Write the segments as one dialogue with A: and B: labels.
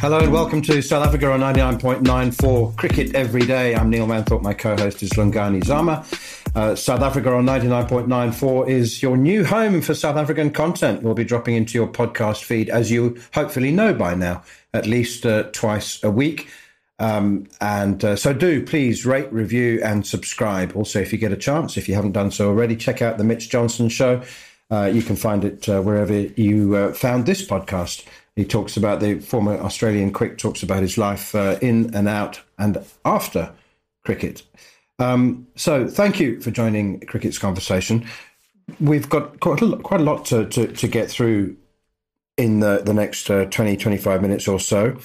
A: Hello and welcome to South Africa on 99.94 Cricket Every Day. I'm Neil Manthorp. My co-host is Lungani Zama. Uh, South Africa on 99.94 is your new home for South African content. We'll be dropping into your podcast feed, as you hopefully know by now, at least uh, twice a week. Um, and uh, so do please rate, review, and subscribe. Also, if you get a chance, if you haven't done so already, check out the Mitch Johnson Show. Uh, you can find it uh, wherever you uh, found this podcast. He talks about the former Australian quick, talks about his life uh, in and out and after cricket. Um, so thank you for joining Cricket's Conversation. We've got quite a lot, quite a lot to, to, to get through in the, the next uh, 20, 25 minutes or so,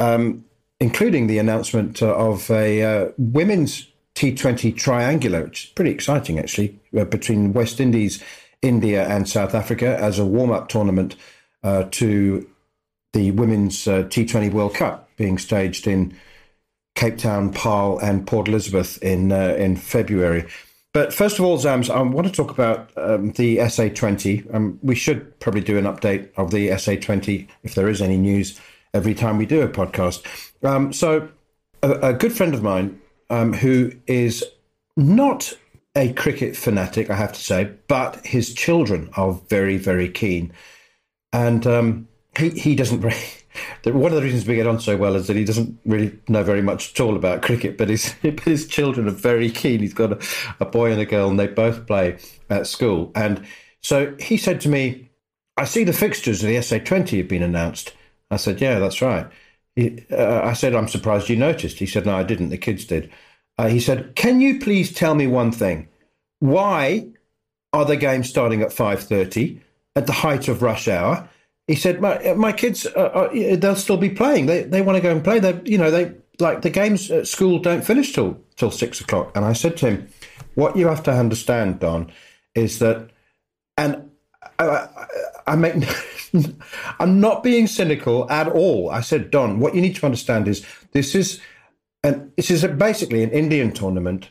A: um, including the announcement uh, of a uh, women's T20 triangular, which is pretty exciting actually, uh, between West Indies, India, and South Africa as a warm up tournament uh, to the Women's uh, T20 World Cup being staged in Cape Town, Paarl, and Port Elizabeth in uh, in February. But first of all, Zams, I want to talk about um, the SA20. Um, we should probably do an update of the SA20 if there is any news every time we do a podcast. Um, so, a, a, good friend of mine um, who is not a cricket fanatic, I have to say, but his children are very, very keen. And um, he he doesn't really. One of the reasons we get on so well is that he doesn't really know very much at all about cricket, but his his children are very keen. He's got a, a boy and a girl, and they both play at school. And so he said to me, "I see the fixtures of the SA20 have been announced." I said, "Yeah, that's right." He, uh, I said, "I'm surprised you noticed." He said, "No, I didn't. The kids did." Uh, he said, "Can you please tell me one thing? Why are the games starting at five thirty at the height of rush hour?" He said, "My my kids, uh, uh, they'll still be playing. They they want to go and play. They you know they like the games at school don't finish till till six o'clock." And I said to him, "What you have to understand, Don, is that, and I, I, I make, I'm not being cynical at all. I said, Don, what you need to understand is this is, and this is basically an Indian tournament."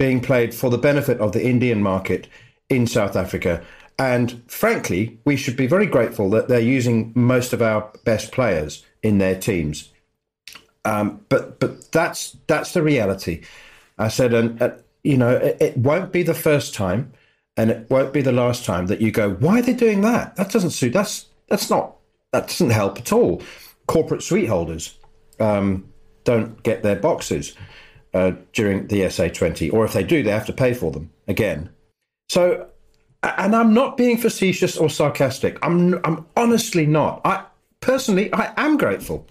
A: Being played for the benefit of the Indian market in South Africa. And frankly, we should be very grateful that they're using most of our best players in their teams. Um, but but that's that's the reality. I said, and uh, you know, it, it, won't be the first time, and it won't be the last time that you go. Why are they doing that? That doesn't suit. That's that's not. That doesn't help at all. Corporate suite holders um, don't get their boxes uh, during the SA20, or if they do, they have to pay for them again. So and I'm not being facetious or sarcastic. I'm I'm honestly not. I personally I am grateful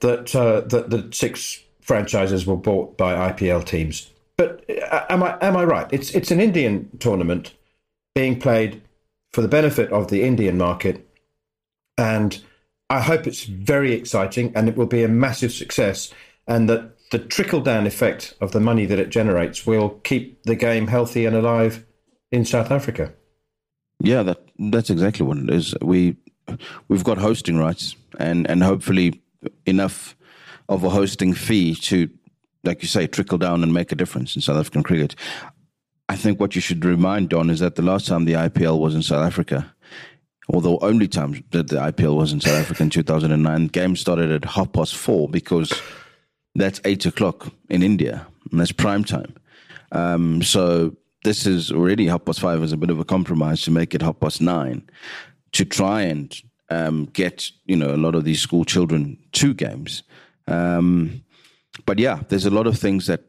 A: that uh, that the six franchises were bought by IPL teams. But uh, am I am I right? It's it's an Indian tournament being played for the benefit of the Indian market, and I hope it's very exciting and it will be a massive success, and that the trickle down effect of the money that it generates will keep the game healthy and alive in South Africa.
B: Yeah, that that's exactly what it is. We we've got hosting rights and and hopefully enough of a hosting fee to, like you say, trickle down and make a difference in South African cricket. I think what you should remind Don is that the last time the IPL was in South Africa, although only time that the IPL was in South Africa in 2009, games started at half past four because that's eight o'clock in India and that's prime time. Um, so this is already half past five as a bit of a compromise to make it half past nine to try and um, get you know a lot of these school children to games. Um, but yeah, there's a lot of things that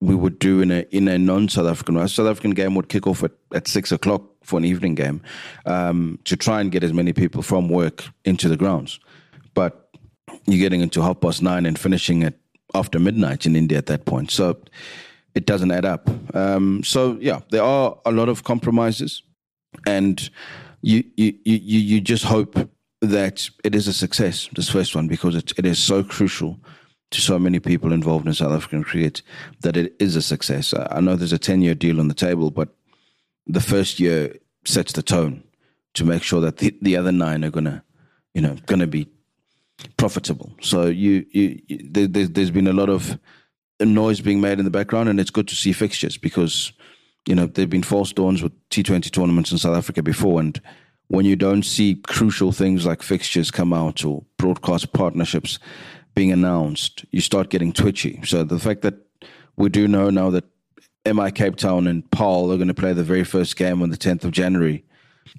B: we would do in a in a non South African. A South African game would kick off at, at six o'clock for an evening game um, to try and get as many people from work into the grounds. But you're getting into half past nine and finishing at after midnight in India at that point. So it doesn't add up. Um, so yeah, there are a lot of compromises, and you you you you just hope that it is a success. This first one because it it is so crucial to so many people involved in South African cricket that it is a success. I know there's a ten year deal on the table, but the first year sets the tone to make sure that the, the other nine are gonna you know gonna be profitable. So you, you, you there, there's been a lot of noise being made in the background, and it's good to see fixtures because you know there've been false dawns with T20 tournaments in South Africa before, and when you don't see crucial things like fixtures come out or broadcast partnerships being announced, you start getting twitchy. So the fact that we do know now that MI Cape Town and Paarl are going to play the very first game on the 10th of January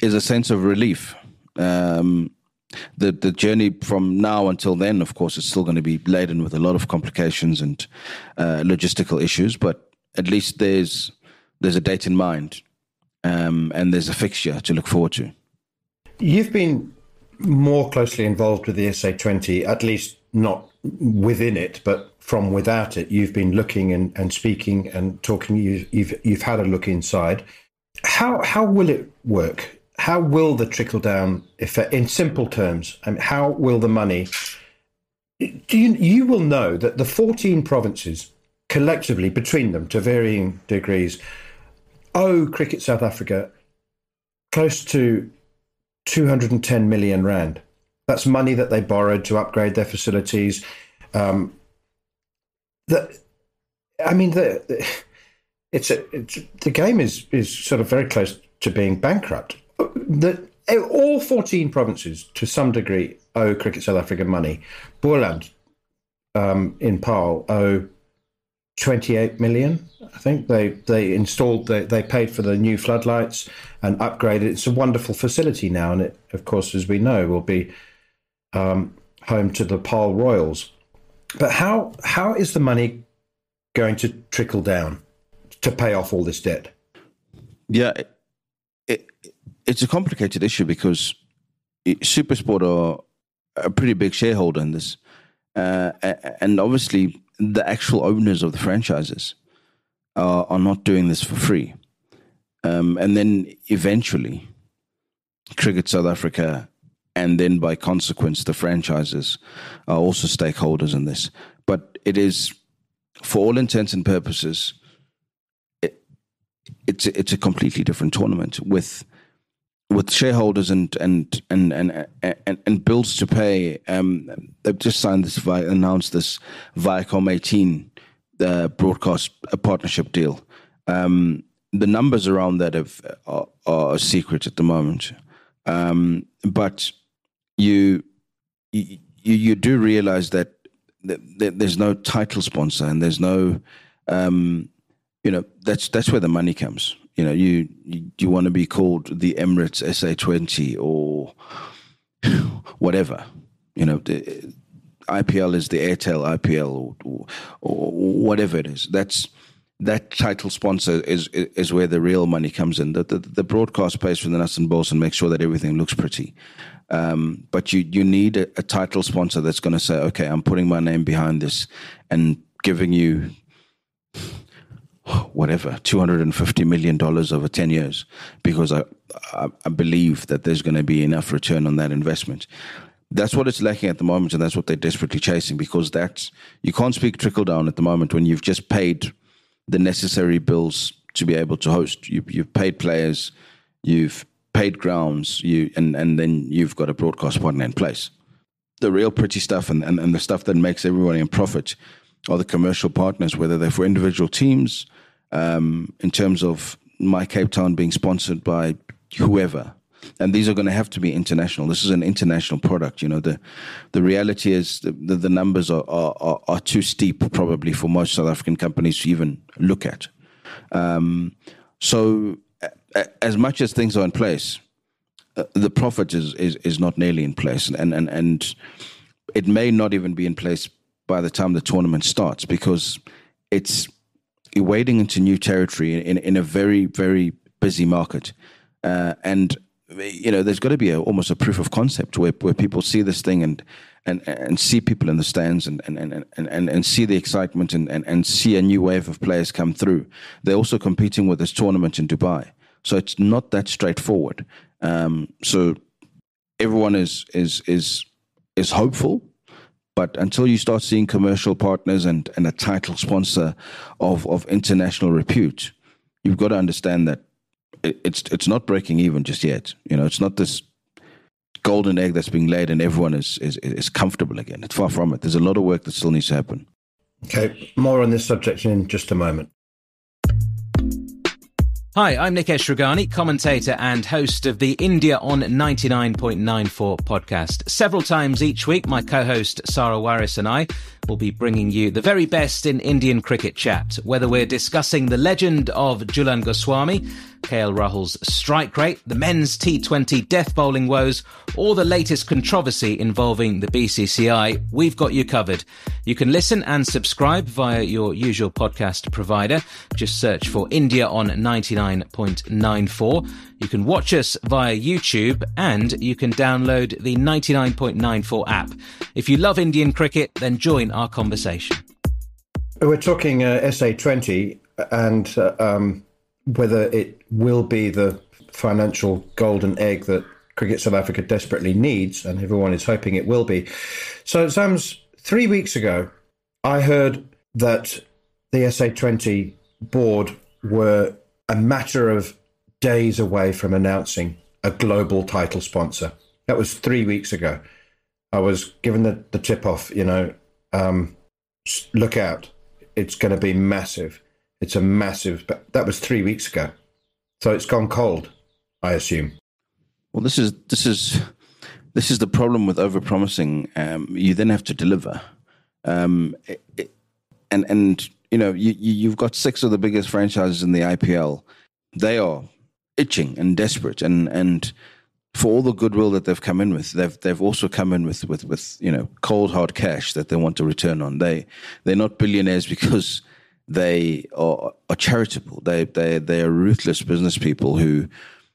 B: is a sense of relief. Um, the the journey from now until then, of course, is still going to be laden with a lot of complications and uh, logistical issues. But at least there's there's a date in mind, um, and there's a fixture to look forward to.
A: You've been more closely involved with the SA20, at least not within it, but from without it. You've been looking and, and speaking and talking. You, you've you've had a look inside. How how will it work? How will the trickle down effect, in simple terms, I mean, how will the money? Do you you will know that the 14 provinces collectively between them to varying degrees owe Cricket South Africa close to 210 million rand. That's money that they borrowed to upgrade their facilities. Um, the, I mean, the, it's, a, it's the game is is sort of very close to being bankrupt. The, all 14 provinces, to some degree, owe Cricket South Africa money. Boland um, in Paarl owe 28 million. I think they they installed they, they paid for the new floodlights and upgraded. It's a wonderful facility now, and it, of course, as we know, will be um, home to the Paarl Royals. But how how is the money going to trickle down to pay off all this debt?
B: Yeah, it, it, it's a complicated issue because SuperSport are a pretty big shareholder in this, uh, and obviously the actual owners of the franchises are, are not doing this for free. Um, and then eventually, Cricket South Africa, and then by consequence, the franchises are also stakeholders in this. But it is, for all intents and purposes, it, it's it's a completely different tournament with with shareholders and and and and and, and bills to pay. Um, they've just signed this, announced this Viacom 18 uh, broadcast a partnership deal. Um, the numbers around that have, are, are a secret at the moment, um, but you, you you do realize that, there's no title sponsor and there's no um, you know that's that's where the money comes you know, you you, you want to be called the Emirates SA20 or whatever. You know, the IPL is the Airtel IPL or, or, or whatever it is. That's that title sponsor is is where the real money comes in. The the, the broadcast pays for the nuts and bolts and makes sure that everything looks pretty. Um, but you you need a, a title sponsor that's going to say, okay, I'm putting my name behind this and giving you whatever, $250 million over 10 years because I, I, I believe that there's going to be enough return on that investment. That's what it's lacking at the moment, and that's what they're desperately chasing because that's, you can't speak trickle down at the moment when you've just paid the necessary bills to be able to host. You, you've paid players, you've paid grounds, you and, and then you've got a broadcast partner in place. The real pretty stuff and, and, and the stuff that makes everybody in profit are the commercial partners, whether they're for individual teams, um, in terms of my Cape Town being sponsored by whoever. And these are going to have to be international. This is an international product. You know, the the reality is the, the, the numbers are, are, are too steep probably for most South African companies to even look at. Um, so, as much as things are in place, uh, the profit is, is is not nearly in place, and and and it may not even be in place by the time the tournament starts because it's wading into new territory in, in a very, very busy market. Uh, and, you know, there's got to be a, almost a proof of concept where, where people see this thing and, and, and see people in the stands and, and, and, and, and see the excitement and, and, and see a new wave of players come through. They're also competing with this tournament in Dubai. So it's not that straightforward. Um, so everyone is, is, is, is hopeful but until you start seeing commercial partners and, and a title sponsor of, of international repute, you've got to understand that it's it's not breaking even just yet. You know, it's not this golden egg that's being laid and everyone is, is, is comfortable again. It's far from it. There's a lot of work that still needs to happen.
A: Okay, more on this subject in just a moment.
C: Hi, I'm Nikesh Rughani, commentator and host of the India on 99.94 podcast. Several times each week, my co-host Sarah Waris and I will be bringing you the very best in Indian cricket chat, whether we're discussing the legend of Jhulan Goswami, KL Rahul's strike rate, the men's T20 death bowling woes, or the latest controversy involving the BCCI, we've got you covered. You can listen and subscribe via your usual podcast provider. Just search for India on 99.94. You can watch us via YouTube and you can download the 99.94 app. If you love Indian cricket, then join our conversation.
A: We're talking uh, SA20 and uh, um, whether it will be the financial golden egg that Cricket South Africa desperately needs, and everyone is hoping it will be. So, Zams, three weeks ago, I heard that the SA20 board were a matter of days away from announcing a global title sponsor. That was three weeks ago. I was given the, the tip off, you know, um, look out, it's going to be massive. It's a massive, but that was three weeks ago. So it's gone cold, I assume.
B: Well, this is this is this is the problem with overpromising. Um, you then have to deliver, um, it, it, and and you know you, you've got six of the biggest franchises in the IPL. They are itching and desperate, and and for all the goodwill that they've come in with, they've they've also come in with with with you know cold hard cash that they want to return on. They they're not billionaires because they are, are charitable. They they they are ruthless business people who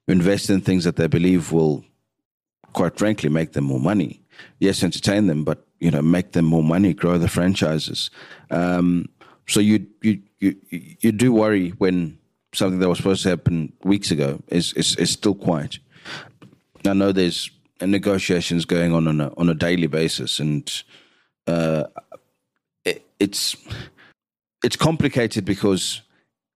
B: invest in things that they believe will, quite frankly, make them more money. Yes, entertain them, but you know, make them more money, grow the franchises. Um, so you you you you do worry when something that was supposed to happen weeks ago is is, is still quiet. I know there's negotiations going on on a on a daily basis, and uh, it, it's it's complicated because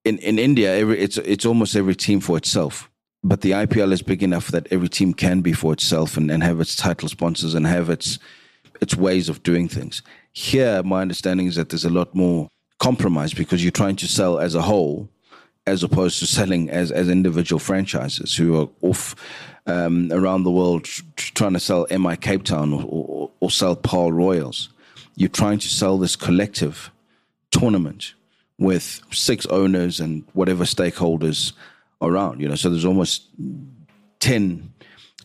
B: in, in India, every, it's it's almost every team for itself. But the IPL is big enough that every team can be for itself and, and have its title sponsors and have its its ways of doing things. Here, my understanding is that there's a lot more compromise because you're trying to sell as a whole, as opposed to selling as as individual franchises who are off um, around the world trying to sell MI Cape Town or, or, or sell Paarl Royals. You're trying to sell this collective tournament with six owners and whatever stakeholders around, you know. So there's almost 10,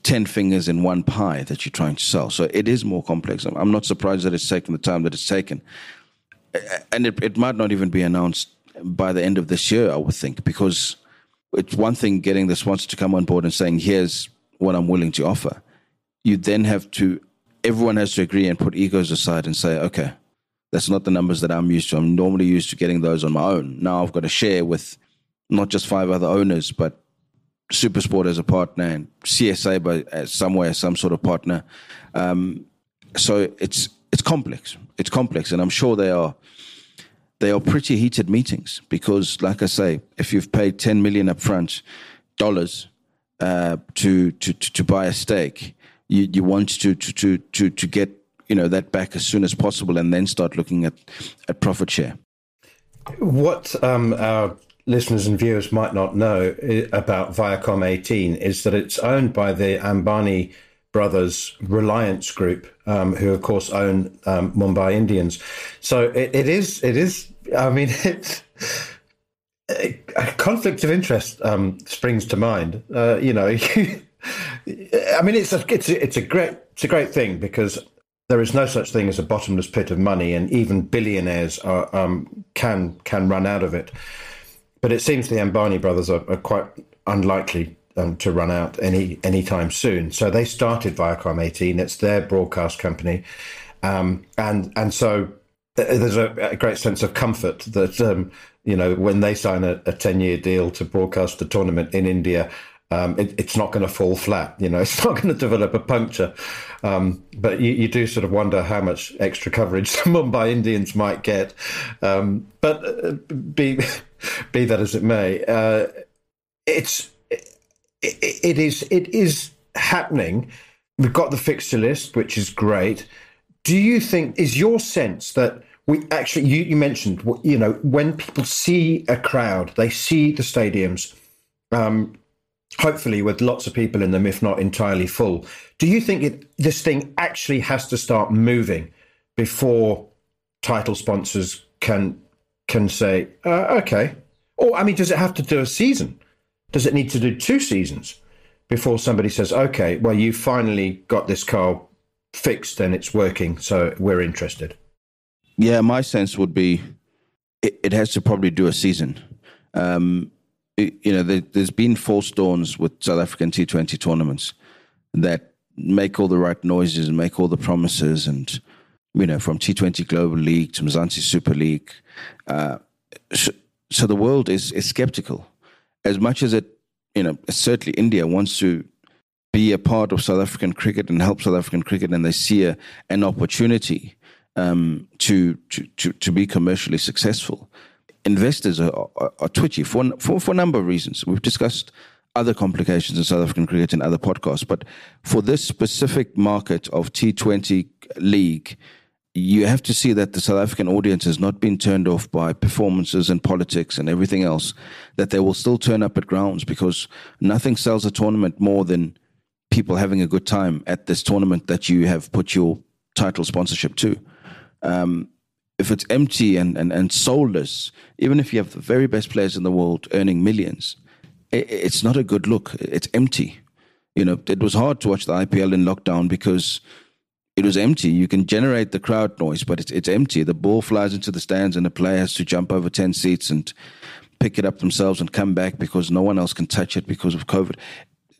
B: 10 fingers in one pie that you're trying to sell. So it is more complex. I'm not surprised that it's taken the time that it's taken. And it, it might not even be announced by the end of this year, I would think, because it's one thing getting the sponsor to come on board and saying, here's what I'm willing to offer. You then have to, everyone has to agree and put egos aside and say, okay, that's not the numbers that I'm used to. I'm normally used to getting those on my own. Now I've got to share with not just five other owners, but Supersport as a partner and CSA by uh, somewhere some sort of partner. Um, so it's it's complex. It's complex, and I'm sure they are they are pretty heated meetings because, like I say, if you've paid 10 million upfront dollars uh, to, to to buy a stake, you, you want to to to to to get you know that back as soon as possible, and then start looking at at profit share.
A: What um, our listeners and viewers might not know about Viacom 18 is that it's owned by the Ambani brothers Reliance Group, um, who of course own um, Mumbai Indians. So it, it is it is. I mean, it's. A conflict of interest um, springs to mind. Uh, you know, I mean, it's a it's a, it's a great it's a great thing because there is no such thing as a bottomless pit of money, and even billionaires are, um, can can run out of it. But it seems the Ambani brothers are, are quite unlikely um, to run out any anytime soon. So they started Viacom 18. It's their broadcast company, um, and and so there's a, a, great sense of comfort that um, you know when they sign a, a 10 year deal to broadcast the tournament in India um, it, it's not going to fall flat. You know, it's not going to develop a puncture. Um, but you, you, do sort of wonder how much extra coverage the Mumbai Indians might get. Um, but uh, be be that as it may, uh, it's it, it is it is happening. We've got the fixture list, which is great. Do you think is your sense that we actually you, you mentioned you know when people see a crowd, they see the stadiums um, hopefully with lots of people in them, if not entirely full. Do you think it, this thing actually has to start moving before title sponsors can can say, uh, okay? Or I mean, does it have to do a season? Does it need to do two seasons before somebody says, okay, well, you finally got this car fixed and it's working, so we're interested?
B: Yeah, my sense would be it, it has to probably do a season. Um, you know, there, has been false dawns with South African T20 tournaments that make all the right noises and make all the promises, and you know, from T20 Global League to Mzansi Super League. Uh, so, so the world is is skeptical, as much as it, you know, certainly India wants to be a part of South African cricket and help South African cricket, and they see a, an opportunity um, to, to, to, to be commercially successful. Investors are, are, are twitchy for, for, for a number of reasons. We've discussed other complications in South African cricket in other podcasts, but for this specific market of T20 league, you have to see that the South African audience has not been turned off by performances and politics and everything else, that they will still turn up at grounds because nothing sells a tournament more than people having a good time at this tournament that you have put your title sponsorship to um, if it's empty and, and, and soulless, even if you have the very best players in the world earning millions, it, it's not a good look. It's empty. You know, it was hard to watch the IPL in lockdown because it was empty. You can generate the crowd noise, but it's, it's empty. The ball flies into the stands and the player has to jump over 10 seats and pick it up themselves and come back because no one else can touch it because of COVID.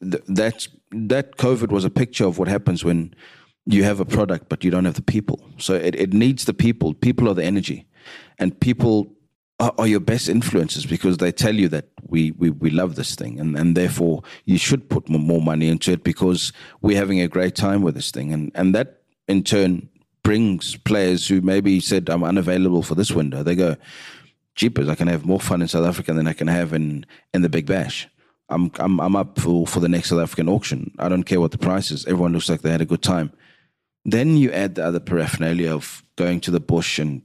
B: That, that COVID was a picture of what happens when you have a product, but you don't have the people. So it, it needs the people. People are the energy. And people are, are your best influences because they tell you that we, we, we love this thing. And, and therefore, you should put more money into it because we're having a great time with this thing. And, and that, in turn, brings players who maybe said, I'm unavailable for this window. They go, jeepers, I can have more fun in South Africa than I can have in, in the Big Bash. I'm, I'm, I'm up for, for the next South African auction. I don't care what the price is. Everyone looks like they had a good time. Then you add the other paraphernalia of going to the bush and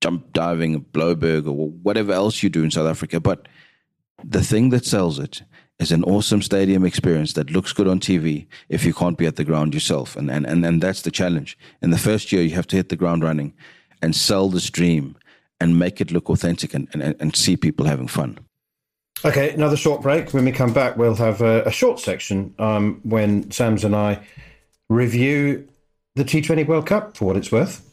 B: jump diving, Blouberg, or whatever else you do in South Africa. But the thing that sells it is an awesome stadium experience that looks good on TV if you can't be at the ground yourself. And, and, and, and that's the challenge. In the first year, you have to hit the ground running and sell this dream and make it look authentic and, and, and see people having fun.
A: Okay, another short break. When we come back, we'll have a, a short section um, when Zams and I review the T20 World Cup for what it's worth.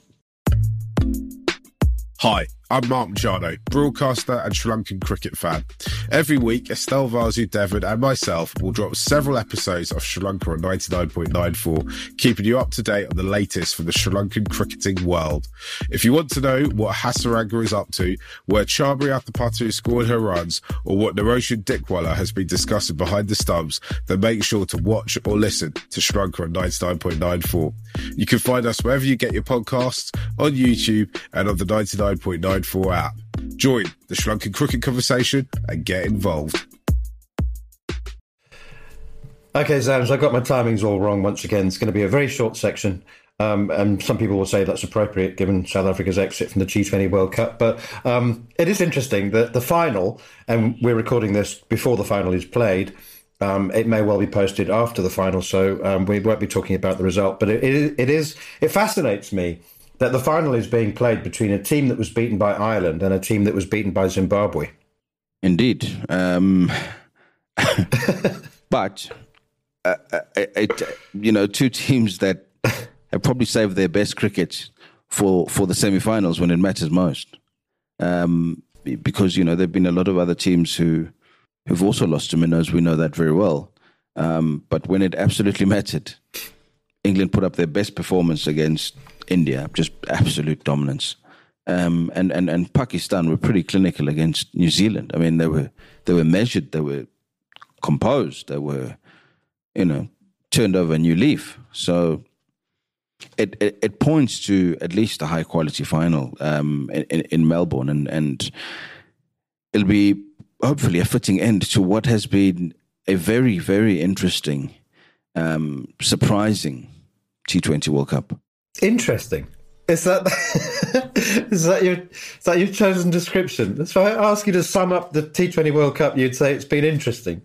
D: Hi, I'm Mark Machado, broadcaster and Sri Lankan cricket fan. Every week, Estelle Vasudevan and myself will drop several episodes of Sri Lanka on 99.94, keeping you up to date on the latest from the Sri Lankan cricketing world. If you want to know what Hasaranga is up to, where Chamari Athapattu scored her runs, or what Niroshan Dickwella has been discussing behind the stumps, then make sure to watch or listen to Sri Lanka on 99.94. You can find us wherever you get your podcasts, on YouTube, and on the 99.9 994 app. Join the Sri Lankan cricket conversation and get involved.
A: Okay, Zams, I got my timings all wrong once again. It's going to be a very short section. Um, and some people will say that's appropriate given South Africa's exit from the T20 World Cup. But um, it is interesting that the final, and we're recording this before the final is played, um, it may well be posted after the final, so um, we won't be talking about the result. But it, it, it is it fascinates me that the final is being played between a team that was beaten by Ireland and a team that was beaten by Zimbabwe.
B: Indeed. Um, but, uh, uh, it, you know, two teams that have probably saved their best cricket for, for the semi finals when it matters most. Um, because, you know, there have been a lot of other teams who, who've also lost to minnows. We know that very well. Um, but when it absolutely mattered, England put up their best performance against India, just absolute dominance. Um, and, and, and Pakistan were pretty clinical against New Zealand. I mean, they were they were measured, they were composed, they were, you know, turned over a new leaf. So it, it, it points to at least a high quality final um, in, in Melbourne, and and it'll be hopefully a fitting end to what has been a very very interesting, um, surprising T20 World Cup.
A: Interesting. Is that is that your is that your chosen description? If I ask you to sum up the T Twenty World Cup, you'd say it's been interesting.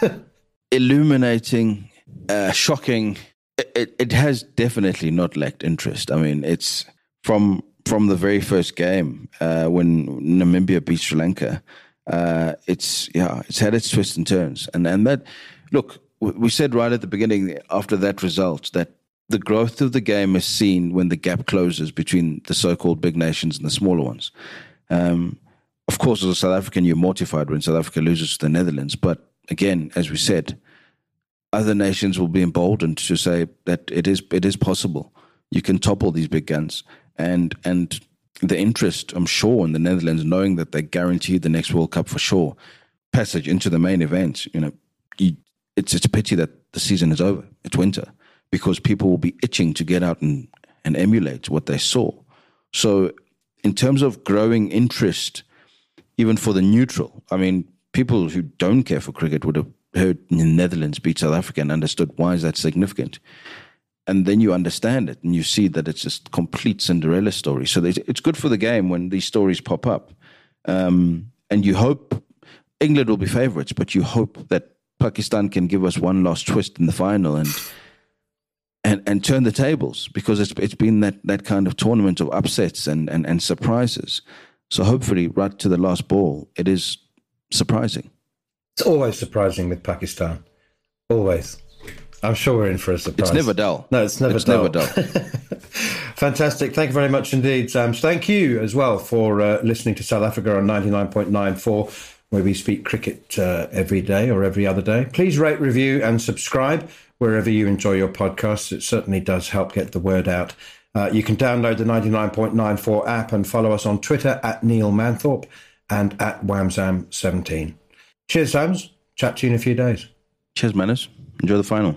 B: illuminating, uh, shocking. It, it, it has definitely not lacked interest. I mean, it's from from the very first game uh, when Namibia beat Sri Lanka. Uh, it's yeah, it's had its twists and turns, and and that look, we said right at the beginning after that result that the growth of the game is seen when the gap closes between the so-called big nations and the smaller ones. Um, of course, as a South African, you're mortified when South Africa loses to the Netherlands, but again, as we said, other nations will be emboldened to say that it is it is possible. You can topple these big guns, and and the interest, I'm sure, in the Netherlands, knowing that they guaranteed the next World Cup for sure, passage into the main event. You know, you, it's it's a pity that the season is over. It's winter because people will be itching to get out and and emulate what they saw. So, in terms of growing interest, even for the neutral, I mean, people who don't care for cricket would have heard the Netherlands beat South Africa and understood why is that significant. And then you understand it and you see that it's just complete Cinderella story. So it's good for the game when these stories pop up. Um, and you hope England will be favourites, but you hope that Pakistan can give us one last twist in the final and and, and turn the tables because it's it's been that, that kind of tournament of upsets and, and, and surprises. So hopefully, right to the last ball, it is surprising.
A: It's always surprising with Pakistan. Always. I'm sure we're in for a surprise.
B: It's never dull.
A: No, it's never
B: it's
A: dull.
B: Never dull.
A: Fantastic. Thank you very much indeed, Sam. Thank you as well for uh, listening to South Africa on 99.94, where we speak cricket uh, every day or every other day. Please rate, review, and subscribe wherever you enjoy your podcasts. It certainly does help get the word out. Uh, you can download the 99.94 app and follow us on Twitter at Neil Manthorp and at Whamsam17. Cheers, Zams. Chat to you in a few days.
B: Cheers, Manners. Enjoy the final.